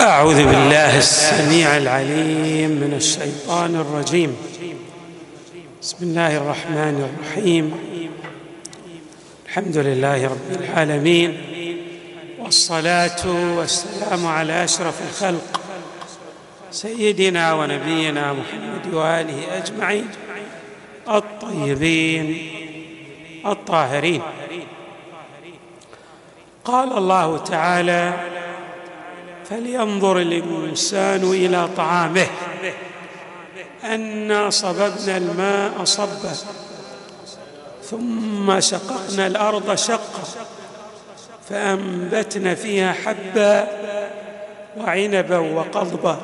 أعوذ بالله السميع العليم من الشيطان الرجيم. بسم الله الرحمن الرحيم. الحمد لله رب العالمين والصلاة والسلام على أشرف الخلق سيدنا ونبينا محمد وآله أجمعين الطيبين الطاهرين. قال الله تعالى فلينظر الإنسان إلى طعامه. أنا صببنا الماء صبا ثم شققنا الأرض شقا فأنبتنا فيها حبا وعنبا وقضبا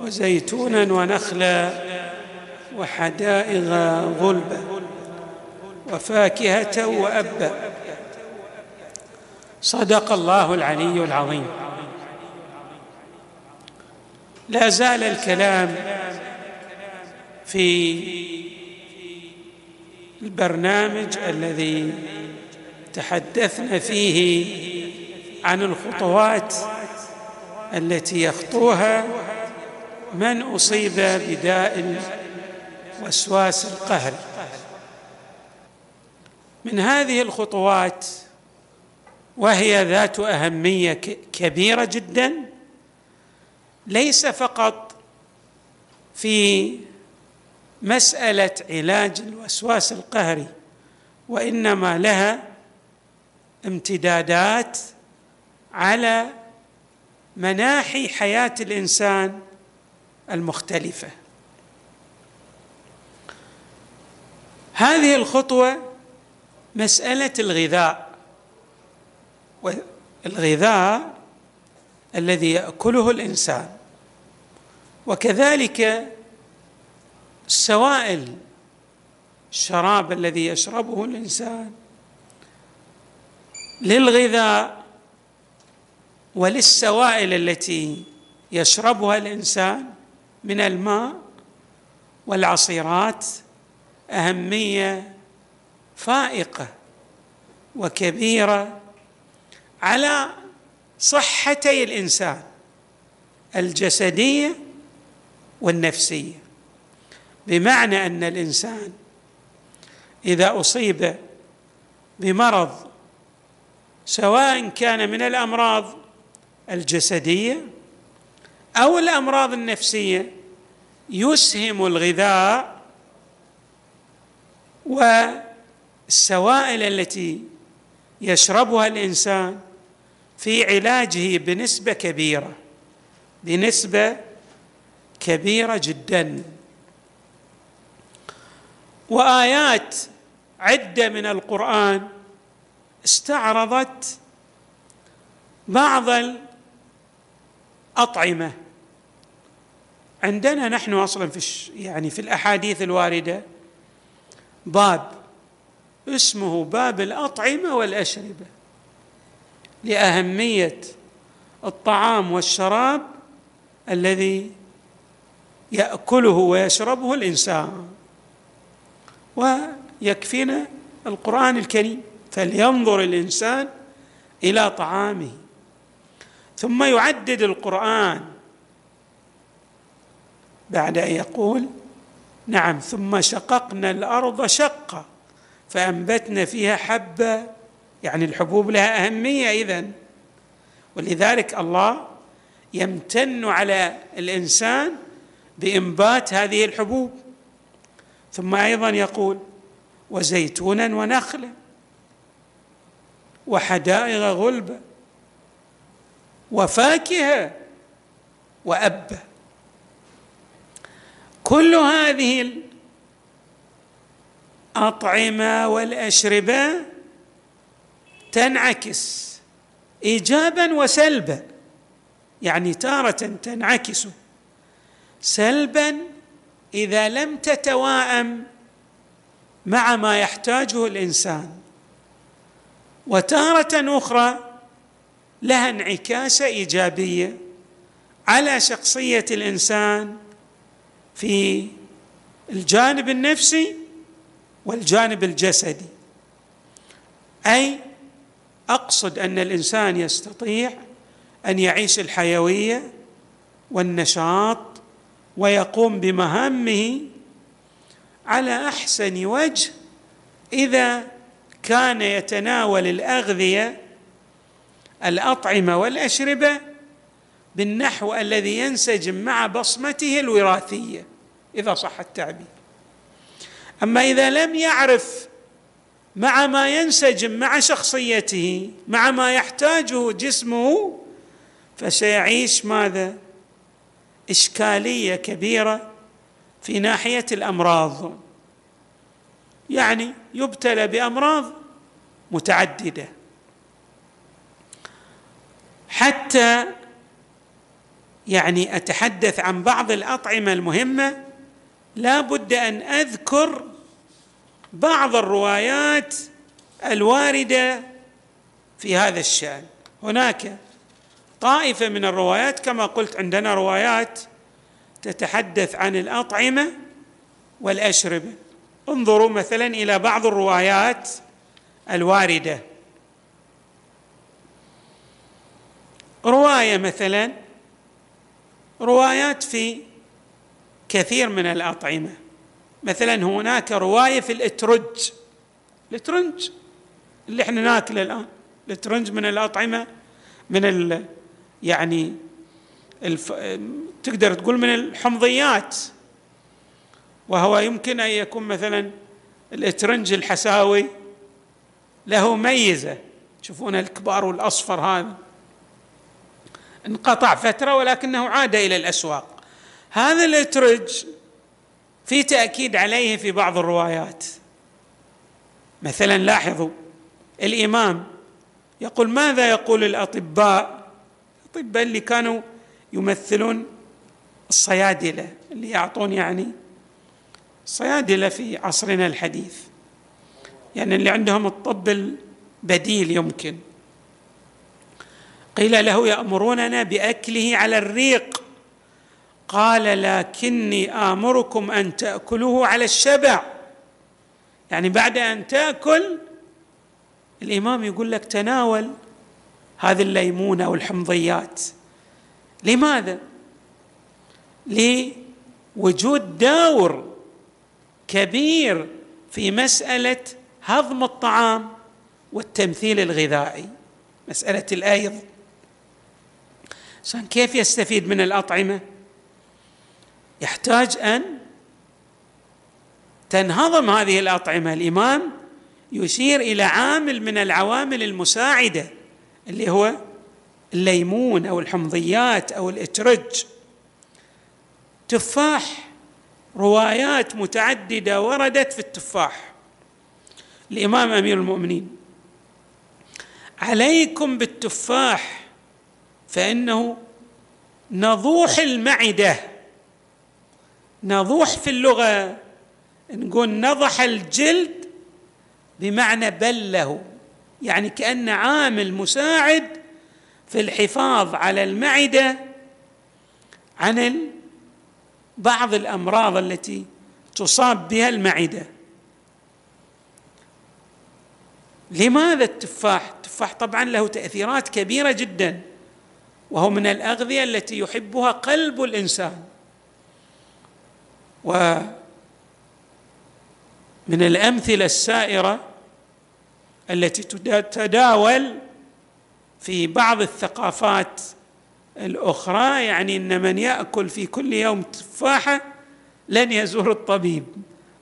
وزيتونا ونخلا وحدائق غلبا وفاكهة وأبا. صدق الله العلي العظيم. لا زال الكلام في البرنامج الذي تحدثنا فيه عن الخطوات التي يخطوها من أصيب بداء الوسواس القهري من هذه الخطوات وهي ذات أهمية كبيرة جدا ليس فقط في مسألة علاج الوسواس القهري وإنما لها امتدادات على مناحي حياة الإنسان المختلفة. هذه الخطوة مسألة الغذاء والغذاء الذي يأكله الإنسان. وكذلك السوائل الشراب الذي يشربه الإنسان للغذاء وللسوائل التي يشربها الإنسان من الماء والعصيرات أهمية فائقة وكبيرة على صحتي الإنسان الجسدية والنفسية. بمعنى أن الإنسان إذا أصيب بمرض سواء كان من الأمراض الجسدية أو الأمراض النفسية يسهم الغذاء والسوائل التي يشربها الإنسان في علاجه بنسبة كبيرة بنسبة كبيرة جدا. وآيات عدة من القرآن استعرضت بعض الأطعمة. عندنا نحن أصلا في يعني في الأحاديث الواردة باب اسمه باب الأطعمة والأشربة. لأهمية الطعام والشراب الذي يأكله ويشربه الإنسان. ويكفينا القرآن الكريم فلينظر الإنسان إلى طعامه. ثم يعدد القرآن بعد أن يقول نعم ثم شققنا الأرض شقا فأنبتنا فيها حبا يعني الحبوب لها أهمية اذا ولذلك الله يمتن على الإنسان بانبات هذه الحبوب. ثم أيضا يقول وزيتونا ونخلا وحدائق غلبه وفاكهة وابا كل هذه الأطعمة والأشربة تنعكس ايجابا وسلبا يعني تارة تنعكس. سلبا إذا لم تتواءم مع ما يحتاجه الإنسان. وتارة أخرى لها انعكاسه ايجابيه على شخصية الإنسان في الجانب النفسي والجانب الجسدي. أي أقصد أن الإنسان يستطيع أن يعيش الحيوية والنشاط ويقوم بمهامه على أحسن وجه إذا كان يتناول الأغذية الأطعمة والأشربة بالنحو الذي ينسجم مع بصمته الوراثية إذا صح التعبير. أما إذا لم يعرف مع ما ينسجم مع شخصيته مع ما يحتاجه جسمه فسيعيش ماذا؟ إشكالية كبيرة في ناحية الأمراض. يعني يبتلى بأمراض متعددة. حتى يعني أتحدث عن بعض الأطعمة المهمة لا بد أن أذكر بعض الروايات الواردة في هذا الشأن. هناك طائفة من الروايات كما قلت عندنا روايات تتحدث عن الأطعمة والأشربة. انظروا مثلا إلى بعض الروايات الواردة. رواية مثلا روايات في كثير من الأطعمة. مثلا هناك رواية في الاترج الإترنج اللي إحنا ناكله الآن. الإترنج من الأطعمة من يعني الف تقدر تقول من الحمضيات. وهو يمكن أن يكون مثلا الإترنج الحساوي له ميزة. تشوفون الكبار والأصفر هذا. انقطع فترة ولكنه عاد إلى الأسواق. هذا الاترج في تأكيد عليه في بعض الروايات. مثلا لاحظوا الإمام يقول ماذا يقول الأطباء الاطباء اللي كانوا يمثلون الصيادلة اللي يعطون يعني الصيادله في عصرنا الحديث. يعني اللي عندهم الطب البديل يمكن. قيل له يأمروننا بأكله على الريق. قال لكني آمركم أن تأكلوه على الشبع. يعني بعد أن تأكل الإمام يقول لك تناول هذه الليمونة والحمضيات. لماذا؟ لوجود دور كبير في مسألة هضم الطعام والتمثيل الغذائي. مسألة الأيض. كيف يستفيد من الأطعمة؟ يحتاج أن تنهضم هذه الأطعمة. الإمام يشير إلى عامل من العوامل المساعدة اللي هو الليمون أو الحمضيات أو الإترج. تفاح روايات متعددة وردت في التفاح. الإمام أمير المؤمنين. عليكم بالتفاح فإنه نضوح المعدة. نضوح في اللغة. نقول نضح الجلد بمعنى بله. يعني كأن عامل مساعد في الحفاظ على المعدة عن بعض الأمراض التي تصاب بها المعدة. لماذا التفاح؟ التفاح طبعا له تأثيرات كبيرة جدا وهو من الأغذية التي يحبها قلب الإنسان. ومن الأمثلة السائرة التي تتداول في بعض الثقافات الأخرى يعني إن من يأكل في كل يوم تفاحة لن يزور الطبيب.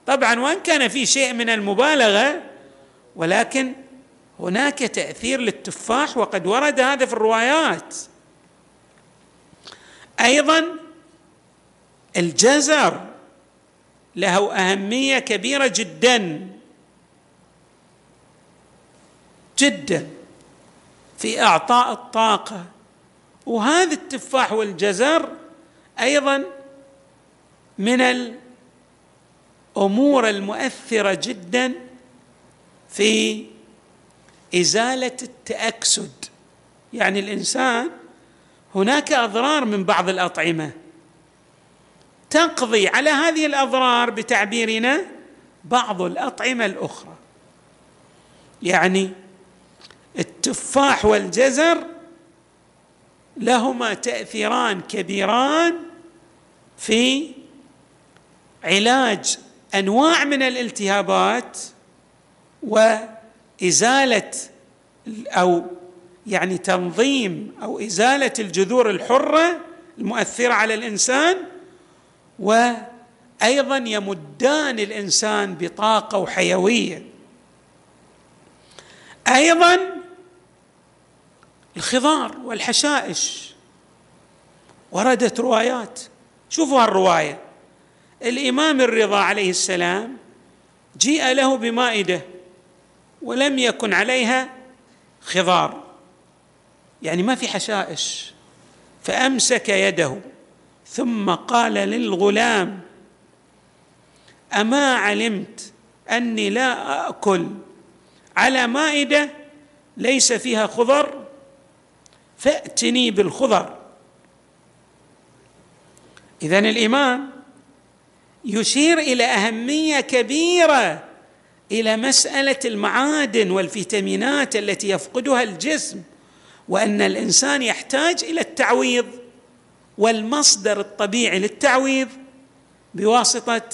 طبعا وإن كان في شيء من المبالغة ولكن هناك تأثير للتفاح وقد ورد هذا في الروايات. أيضا الجزر له أهمية كبيرة جدا. جدا في إعطاء الطاقة. وهذا التفاح والجزر أيضا من الأمور المؤثرة جدا في إزالة التأكسد. يعني الإنسان هناك أضرار من بعض الأطعمة تقضي على هذه الأضرار بتعبيرنا بعض الأطعمة الأخرى. يعني التفاح والجزر لهما تأثيران كبيران في علاج أنواع من الالتهابات وإزالة أو يعني تنظيم أو إزالة الجذور الحرة المؤثرة على الإنسان وأيضا يمدان الإنسان بطاقة وحيويه أيضا الخضار والحشائش. وردت روايات. شوفوا هالرواية. الإمام الرضا عليه السلام جيء له بمائدة ولم يكن عليها خضار. يعني ما في حشائش. فأمسك يده ثم قال للغلام أما علمت أني لا آكل على مائدة ليس فيها خضر فأتني بالخضر. اذا الإمام يشير إلى أهمية كبيرة إلى مسألة المعادن والفيتامينات التي يفقدها الجسم وأن الإنسان يحتاج إلى التعويض والمصدر الطبيعي للتعويض بواسطة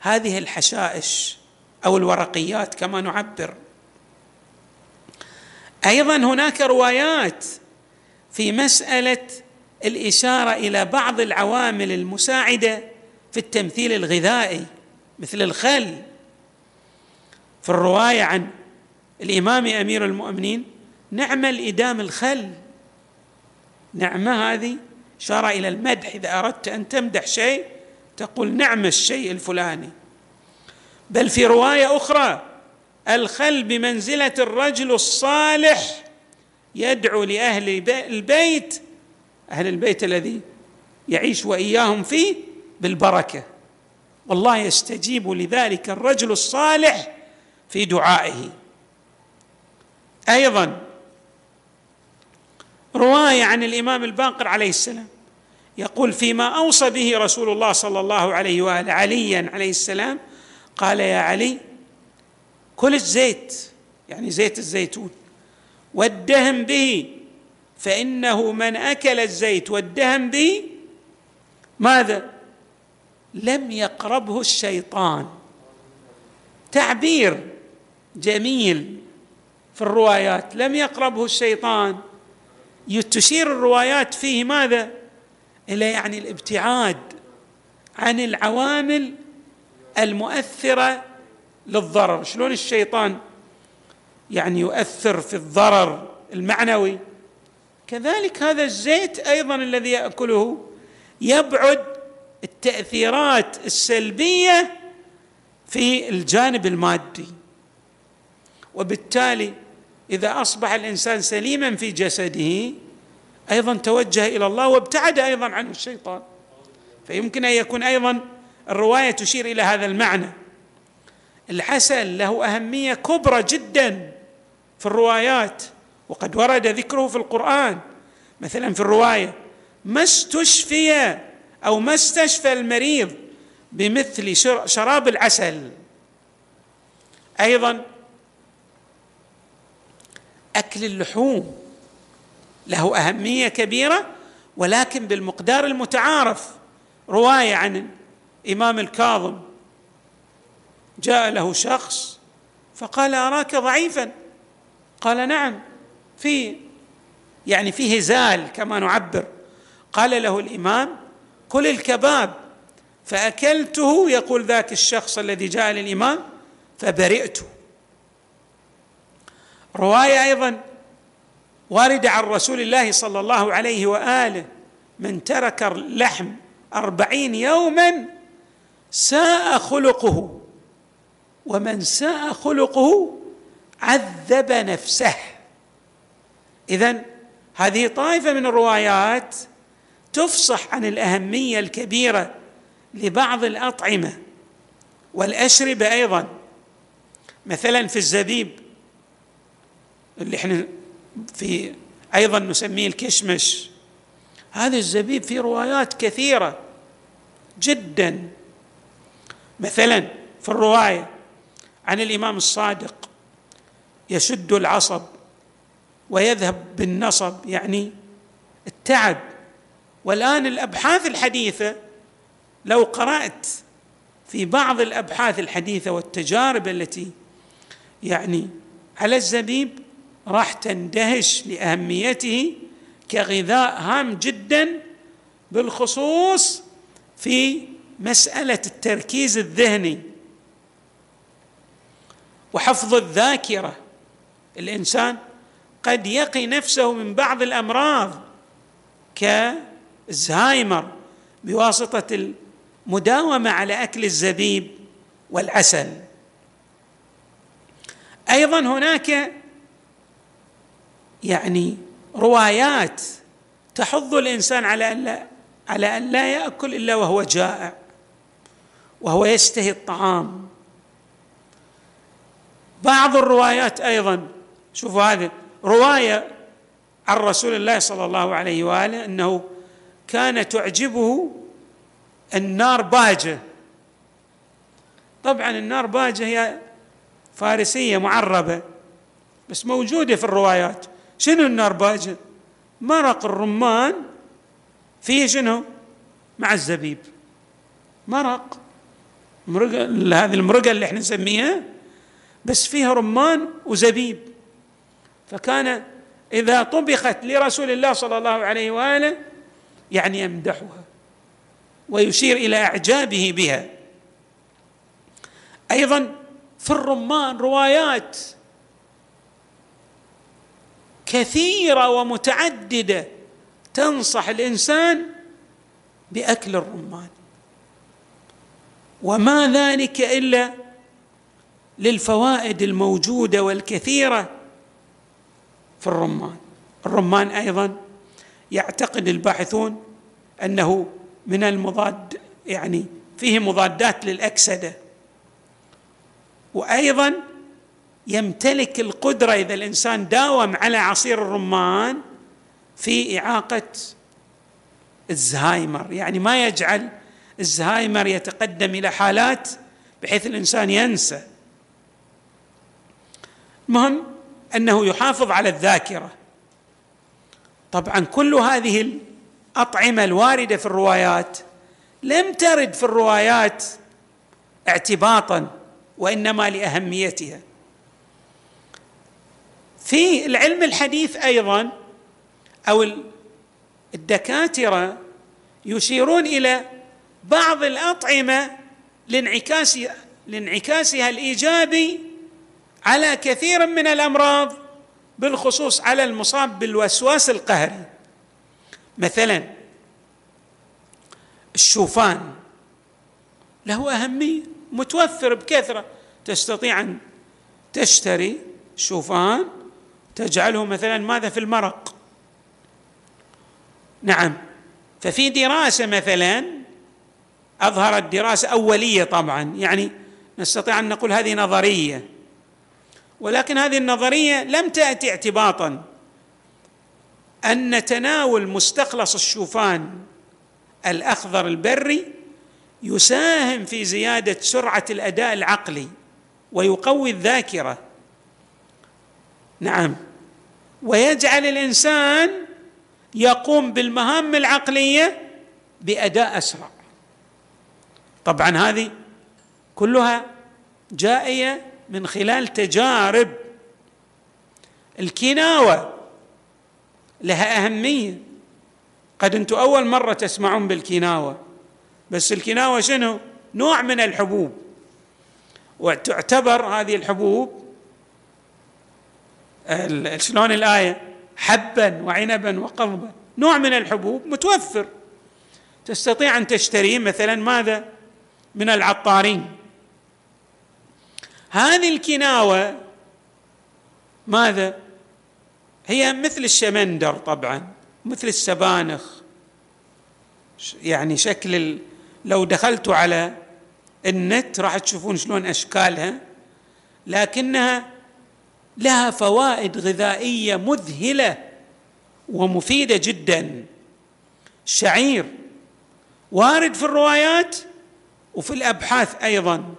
هذه الحشائش أو الورقيات كما نعبر. أيضا هناك روايات في مسألة الإشارة إلى بعض العوامل المساعدة في التمثيل الغذائي مثل الخل. في الرواية عن الإمام أمير المؤمنين نعم الإدام الخل. نعمة هذه إشارة إلى المدح. إذا أردت أن تمدح شيء تقول نعم الشيء الفلاني. بل في رواية أخرى الخل بمنزلة الرجل الصالح. يدعو لأهل البيت أهل البيت الذي يعيش وإياهم فيه بالبركة. والله يستجيب لذلك الرجل الصالح في دعائه. أيضا رواية عن الإمام الباقر عليه السلام. يقول فيما أوصى به رسول الله صلى الله عليه وآله عليا عليه السلام قال يا علي كل الزيت يعني زيت الزيتون وادهم به فإنه من أكل الزيت وادهم به ماذا؟ لم يقربه الشيطان. تعبير جميل في الروايات لم يقربه الشيطان. تشير الروايات فيه ماذا؟ إلى يعني الابتعاد عن العوامل المؤثرة للضرر. شلون الشيطان يعني يؤثر في الضرر المعنوي. كذلك هذا الزيت أيضا الذي يأكله يبعد التأثيرات السلبية في الجانب المادي. وبالتالي إذا أصبح الإنسان سليما في جسده أيضا توجه إلى الله وابتعد أيضا عنه الشيطان. فيمكن أن يكون أيضا الرواية تشير إلى هذا المعنى. العسل له أهمية كبرى جدا. في الروايات وقد ورد ذكره في القرآن. مثلا في الرواية ما استشفي أو ما استشفى المريض بمثل شراب العسل؟ أيضا أكل اللحوم له أهمية كبيرة ولكن بالمقدار المتعارف. رواية عن الإمام الكاظم جاء له شخص فقال أراك ضعيفا. قال نعم في يعني في هزال كما نعبر. قال له الإمام كل الكباب فأكلته يقول ذاك الشخص الذي جاء للإمام فبرئت. رواية أيضا واردة عن رسول الله صلى الله عليه وآله من ترك اللحم أربعين يوما ساء خلقه. ومن ساء خلقه عذب نفسه. اذا هذه طائفة من الروايات تفصح عن الأهمية الكبيرة لبعض الأطعمة والأشربة أيضا. مثلا في الزبيب اللي إحنا في أيضا نسميه الكشمش. هذا الزبيب في روايات كثيرة جدا. مثلا في الرواية عن الإمام الصادق يشد العصب ويذهب بالنصب يعني تعب والآن الأبحاث الحديثة لو قرأت في بعض الأبحاث الحديثة والتجارب التي يعني على الزبيب راح تندهش لأهميته كغذاء هام جدا بالخصوص في مسألة التركيز الذهني وحفظ الذاكرة. الإنسان قد يقي نفسه من بعض الأمراض كالزهايمر بواسطة المداومة على أكل الزبيب والعسل. أيضا هناك يعني روايات تحض الإنسان على أن لا على أن لا يأكل إلا وهو جائع وهو يشتهي الطعام. بعض الروايات أيضا شوفوا هذه رواية عن رسول الله صلى الله عليه وآله أنه كان تعجبه النار باجة. طبعا النار باجة هي فارسية معربة بس موجودة في الروايات. شنو النار باجة؟ مرق الرمان فيه شنو؟ مع الزبيب. مرق. هذه المرقة اللي إحنا نسميها بس فيها رمان وزبيب. فكان إذا طبخت لرسول الله صلى الله عليه وآله يعني يمدحها ويشير إلى إعجابه بها. أيضا في الرمان روايات كثيرة ومتعددة تنصح الإنسان بأكل الرمان. وما ذلك إلا للفوائد الموجودة والكثيرة في الرمان. الرمان أيضا يعتقد الباحثون أنه من المضاد يعني فيه مضادات للأكسدة. وأيضا يمتلك القدرة إذا الإنسان داوم على عصير الرمان في إعاقة الزهايمر. يعني ما يجعل الزهايمر يتقدم إلى حالات بحيث الإنسان ينسى. المهم أنه يحافظ على الذاكرة. طبعا كل هذه الأطعمة الواردة في الروايات لم ترد في الروايات اعتباطا وإنما لأهميتها. في العلم الحديث أيضا أو الدكاترة يشيرون إلى بعض الأطعمة لانعكاس لانعكاسها الإيجابي على كثير من الأمراض بالخصوص على المصاب بالوسواس القهري. مثلا الشوفان له أهمية متوفر بكثرة. تستطيع أن تشتري شوفان تجعله مثلا ماذا في المرق. نعم. ففي دراسة مثلا أظهرت دراسة أولية طبعا. يعني نستطيع أن نقول هذه نظرية. ولكن هذه النظرية لم تأتي اعتباطا. أن تناول مستخلص الشوفان الأخضر البري يساهم في زيادة سرعة الأداء العقلي ويقوي الذاكرة. نعم. ويجعل الإنسان يقوم بالمهام العقلية بأداء أسرع. طبعا هذه كلها جائية من خلال تجارب الكيناوه لها أهمية. قد أنتم أول مرة تسمعون بالكيناوه بس الكيناوه شنو؟ نوع من الحبوب. وتعتبر هذه الحبوب شلون الآية؟ حبا وعنبا وقضبا. نوع من الحبوب متوفر. تستطيع أن تشتريه مثلا ماذا؟ من العطارين. هذه الكناوة ماذا؟ هي مثل الشمندر طبعا مثل السبانخ. يعني شكل لو دخلتوا على النت راح تشوفون شلون أشكالها لكنها لها فوائد غذائية مذهلة ومفيدة جدا. الشعير وارد في الروايات وفي الأبحاث أيضا.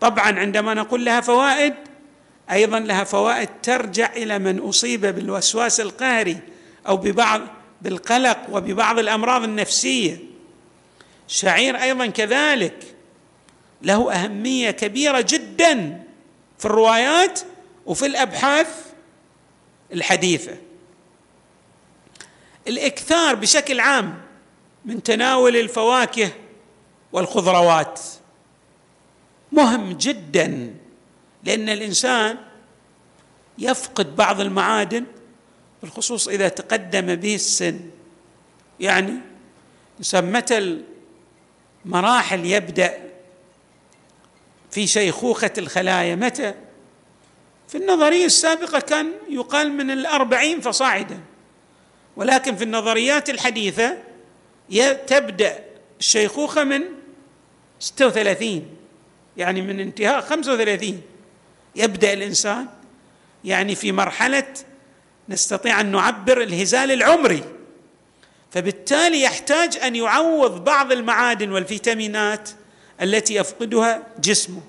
طبعا عندما نقول لها فوائد أيضا لها فوائد ترجع إلى من أصيب بالوسواس القهري أو ببعض بالقلق وببعض الأمراض النفسية. الشعير أيضا كذلك له أهمية كبيرة جدا في الروايات وفي الأبحاث الحديثة. الإكثار بشكل عام من تناول الفواكه والخضروات. مهم جدا لأن الإنسان يفقد بعض المعادن بالخصوص إذا تقدم به السن. يعني الانسان متى المراحل يبدأ في شيخوخة الخلايا. متى؟ في النظرية السابقة كان يقال من الأربعين فصاعدا. ولكن في النظريات الحديثة تبدأ الشيخوخة من 36 يعني من انتهاء 35 يبدأ الإنسان يعني في مرحلة نستطيع أن نعبر الهزال العمري. فبالتالي يحتاج أن يعوض بعض المعادن والفيتامينات التي يفقدها جسمه.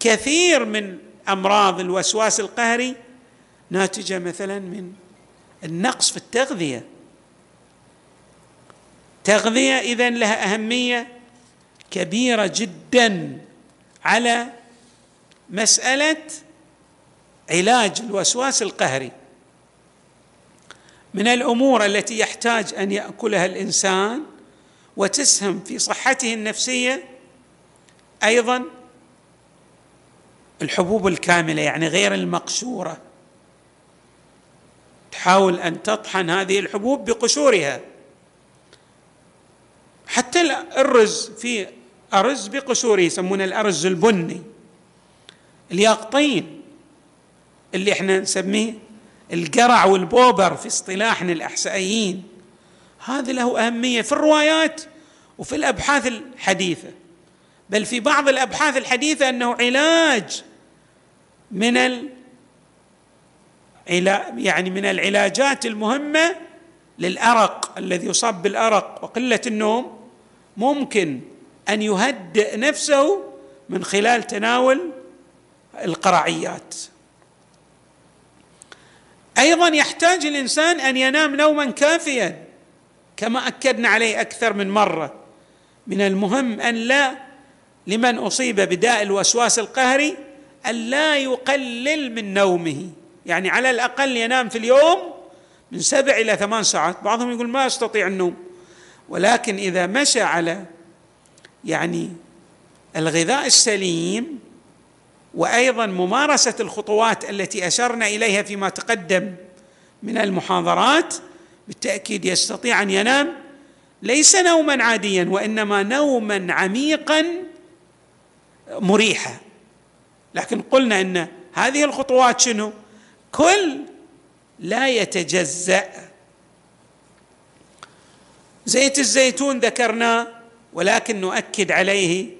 كثير من أمراض الوسواس القهري ناتجة مثلا من النقص في التغذية. تغذية اذا لها أهمية كبيرة جدا. على مسألة علاج الوسواس القهري. من الأمور التي يحتاج أن يأكلها الإنسان وتسهم في صحته النفسية أيضا الحبوب الكاملة يعني غير المقشوره تحاول أن تطحن هذه الحبوب بقشورها. حتى الرز في أرز بقشوره يسمونه الأرز البني. الياقطين اللي إحنا نسميه القرع والبوبر في اصطلاحنا الأحسائيين. هذا له أهمية في الروايات وفي الأبحاث الحديثة. بل في بعض الأبحاث الحديثة أنه علاج من ال يعني من العلاجات المهمة للأرق الذي يصاب بالأرق. وقلة النوم ممكن أن يهدئ نفسه من خلال تناول القرعيات. أيضا يحتاج الإنسان أن ينام نوما كافيا كما أكدنا عليه أكثر من مرة. من المهم أن لا لمن أصيب بداء الوسواس القهري أن لا يقلل من نومه. يعني على الأقل ينام في اليوم من سبع إلى ثمان ساعات. بعضهم يقول ما أستطيع النوم. ولكن إذا مشى على يعني الغذاء السليم وأيضا ممارسة الخطوات التي أشرنا إليها فيما تقدم من المحاضرات بالتأكيد يستطيع أن ينام ليس نوما عاديا وإنما نوما عميقا مريحا. لكن قلنا إن هذه الخطوات شنو؟ كل لا يتجزأ. زيت الزيتون ذكرناه ولكن نؤكد عليه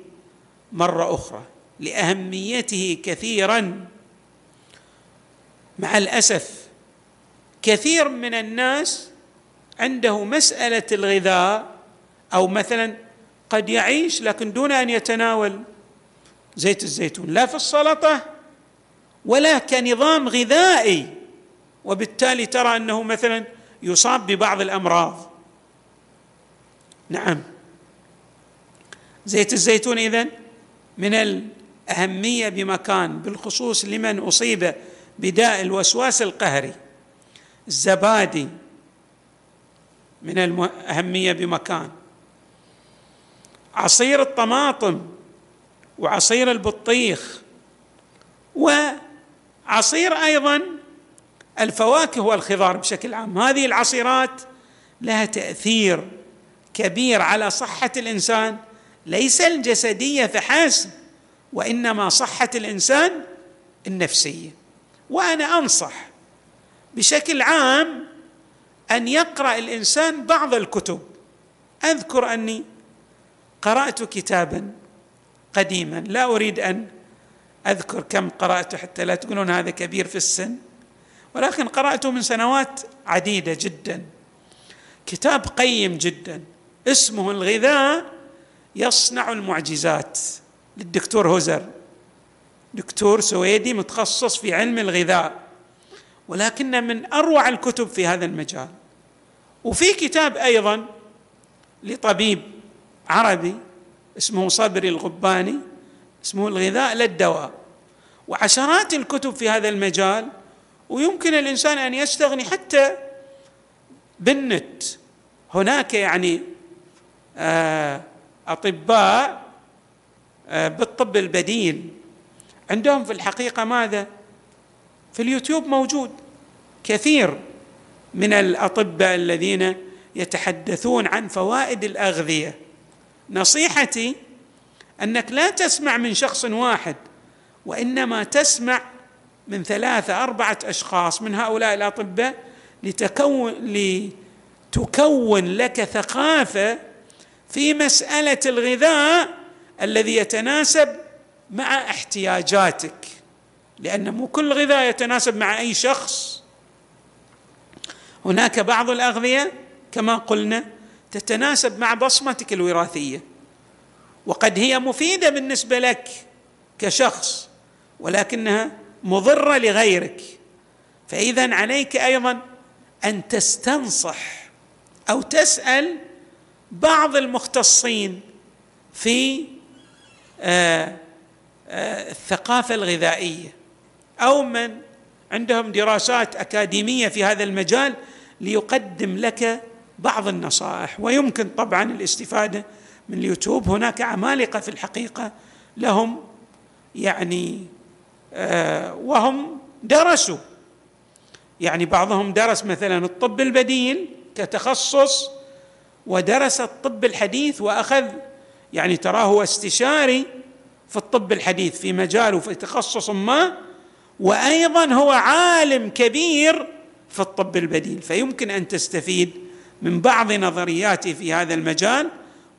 مرة أخرى لأهميته كثيرا. مع الأسف كثير من الناس عنده مسألة الغذاء أو مثلا قد يعيش لكن دون أن يتناول زيت الزيتون لا في السلطة ولا كنظام غذائي. وبالتالي ترى أنه مثلا يصاب ببعض الأمراض. نعم. زيت الزيتون إذن من الأهمية بمكان بالخصوص لمن أصيب بداء الوسواس القهري. الزبادي من الأهمية بمكان. عصير الطماطم وعصير البطيخ وعصير أيضا الفواكه والخضار بشكل عام. هذه العصيرات لها تأثير كبير على صحة الإنسان ليس الجسدية فحسب وإنما صحة الإنسان النفسية. وأنا أنصح بشكل عام أن يقرأ الإنسان بعض الكتب. أذكر أني قرأت كتابا قديما. لا أريد أن أذكر كم قرأته حتى لا تقولون هذا كبير في السن ولكن قرأته من سنوات عديدة جدا. كتاب قيم جدا اسمه الغذاء يصنع المعجزات للدكتور هوزر. دكتور سويدي متخصص في علم الغذاء ولكن من أروع الكتب في هذا المجال. وفي كتاب أيضا لطبيب عربي اسمه صبري الغباني اسمه الغذاء للدواء. وعشرات الكتب في هذا المجال ويمكن الإنسان أن يستغني حتى بالنت. هناك يعني آه، أطباء آه، بالطب البديل. عندهم في الحقيقة ماذا؟ في اليوتيوب موجود كثير من الأطباء الذين يتحدثون عن فوائد الأغذية. نصيحتي أنك لا تسمع من شخص واحد وإنما تسمع من ثلاثة أربعة أشخاص من هؤلاء الأطباء لتكون لتكون لك ثقافة في مسألة الغذاء الذي يتناسب مع احتياجاتك. لأن مو كل غذاء يتناسب مع أي شخص. هناك بعض الأغذية كما قلنا تتناسب مع بصمتك الوراثية. وقد هي مفيدة بالنسبة لك كشخص ولكنها مضرة لغيرك. فإذا عليك أيضا أن تستنصح أو تسأل بعض المختصين في آه، آه، الثقافة الغذائية أو من عندهم دراسات أكاديمية في هذا المجال ليقدم لك بعض النصائح. ويمكن طبعا الاستفادة من اليوتيوب. هناك عمالقة في الحقيقة لهم يعني آه وهم درسوا. يعني بعضهم درس مثلا الطب البديل كتخصص ودرس الطب الحديث وأخذ يعني تراه هو استشاري في الطب الحديث في مجال في تخصص ما وأيضا هو عالم كبير في الطب البديل. فيمكن أن تستفيد من بعض نظرياته في هذا المجال.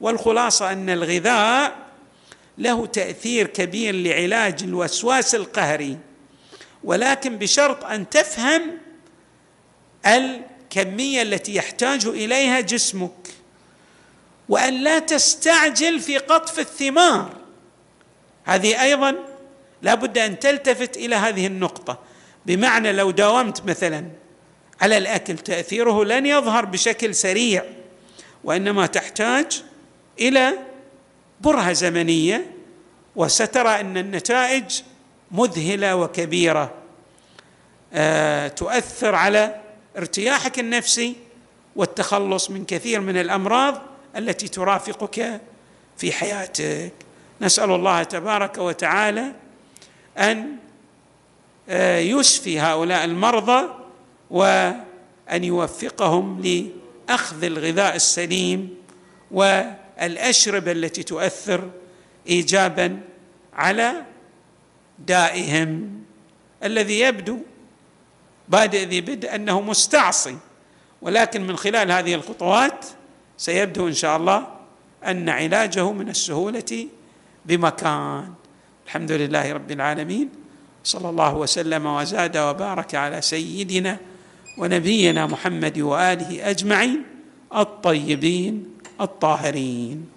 والخلاصة أن الغذاء له تأثير كبير لعلاج الوسواس القهري. ولكن بشرط أن تفهم الكمية التي يحتاج إليها جسمك وأن لا تستعجل في قطف الثمار. هذه أيضا لابد أن تلتفت إلى هذه النقطة. بمعنى لو داومت مثلا على الأكل تأثيره لن يظهر بشكل سريع وإنما تحتاج إلى برهة زمنية وسترى أن النتائج مذهلة وكبيرة. آه، تؤثر على ارتياحك النفسي والتخلص من كثير من الأمراض التي ترافقك في حياتك. نسأل الله تبارك وتعالى أن آه، يشفي هؤلاء المرضى وأن يوفقهم لأخذ الغذاء السليم والأشربة التي تؤثر ايجابا على دائهم. الذي يبدو بادئ ذي بدء أنه مستعصي ولكن من خلال هذه الخطوات سيبدو إن شاء الله أن علاجه من السهولة بمكان. الحمد لله رب العالمين صلى الله وسلم وزاد وبارك على سيدنا ونبينا محمد وآله أجمعين الطيبين الطاهرين.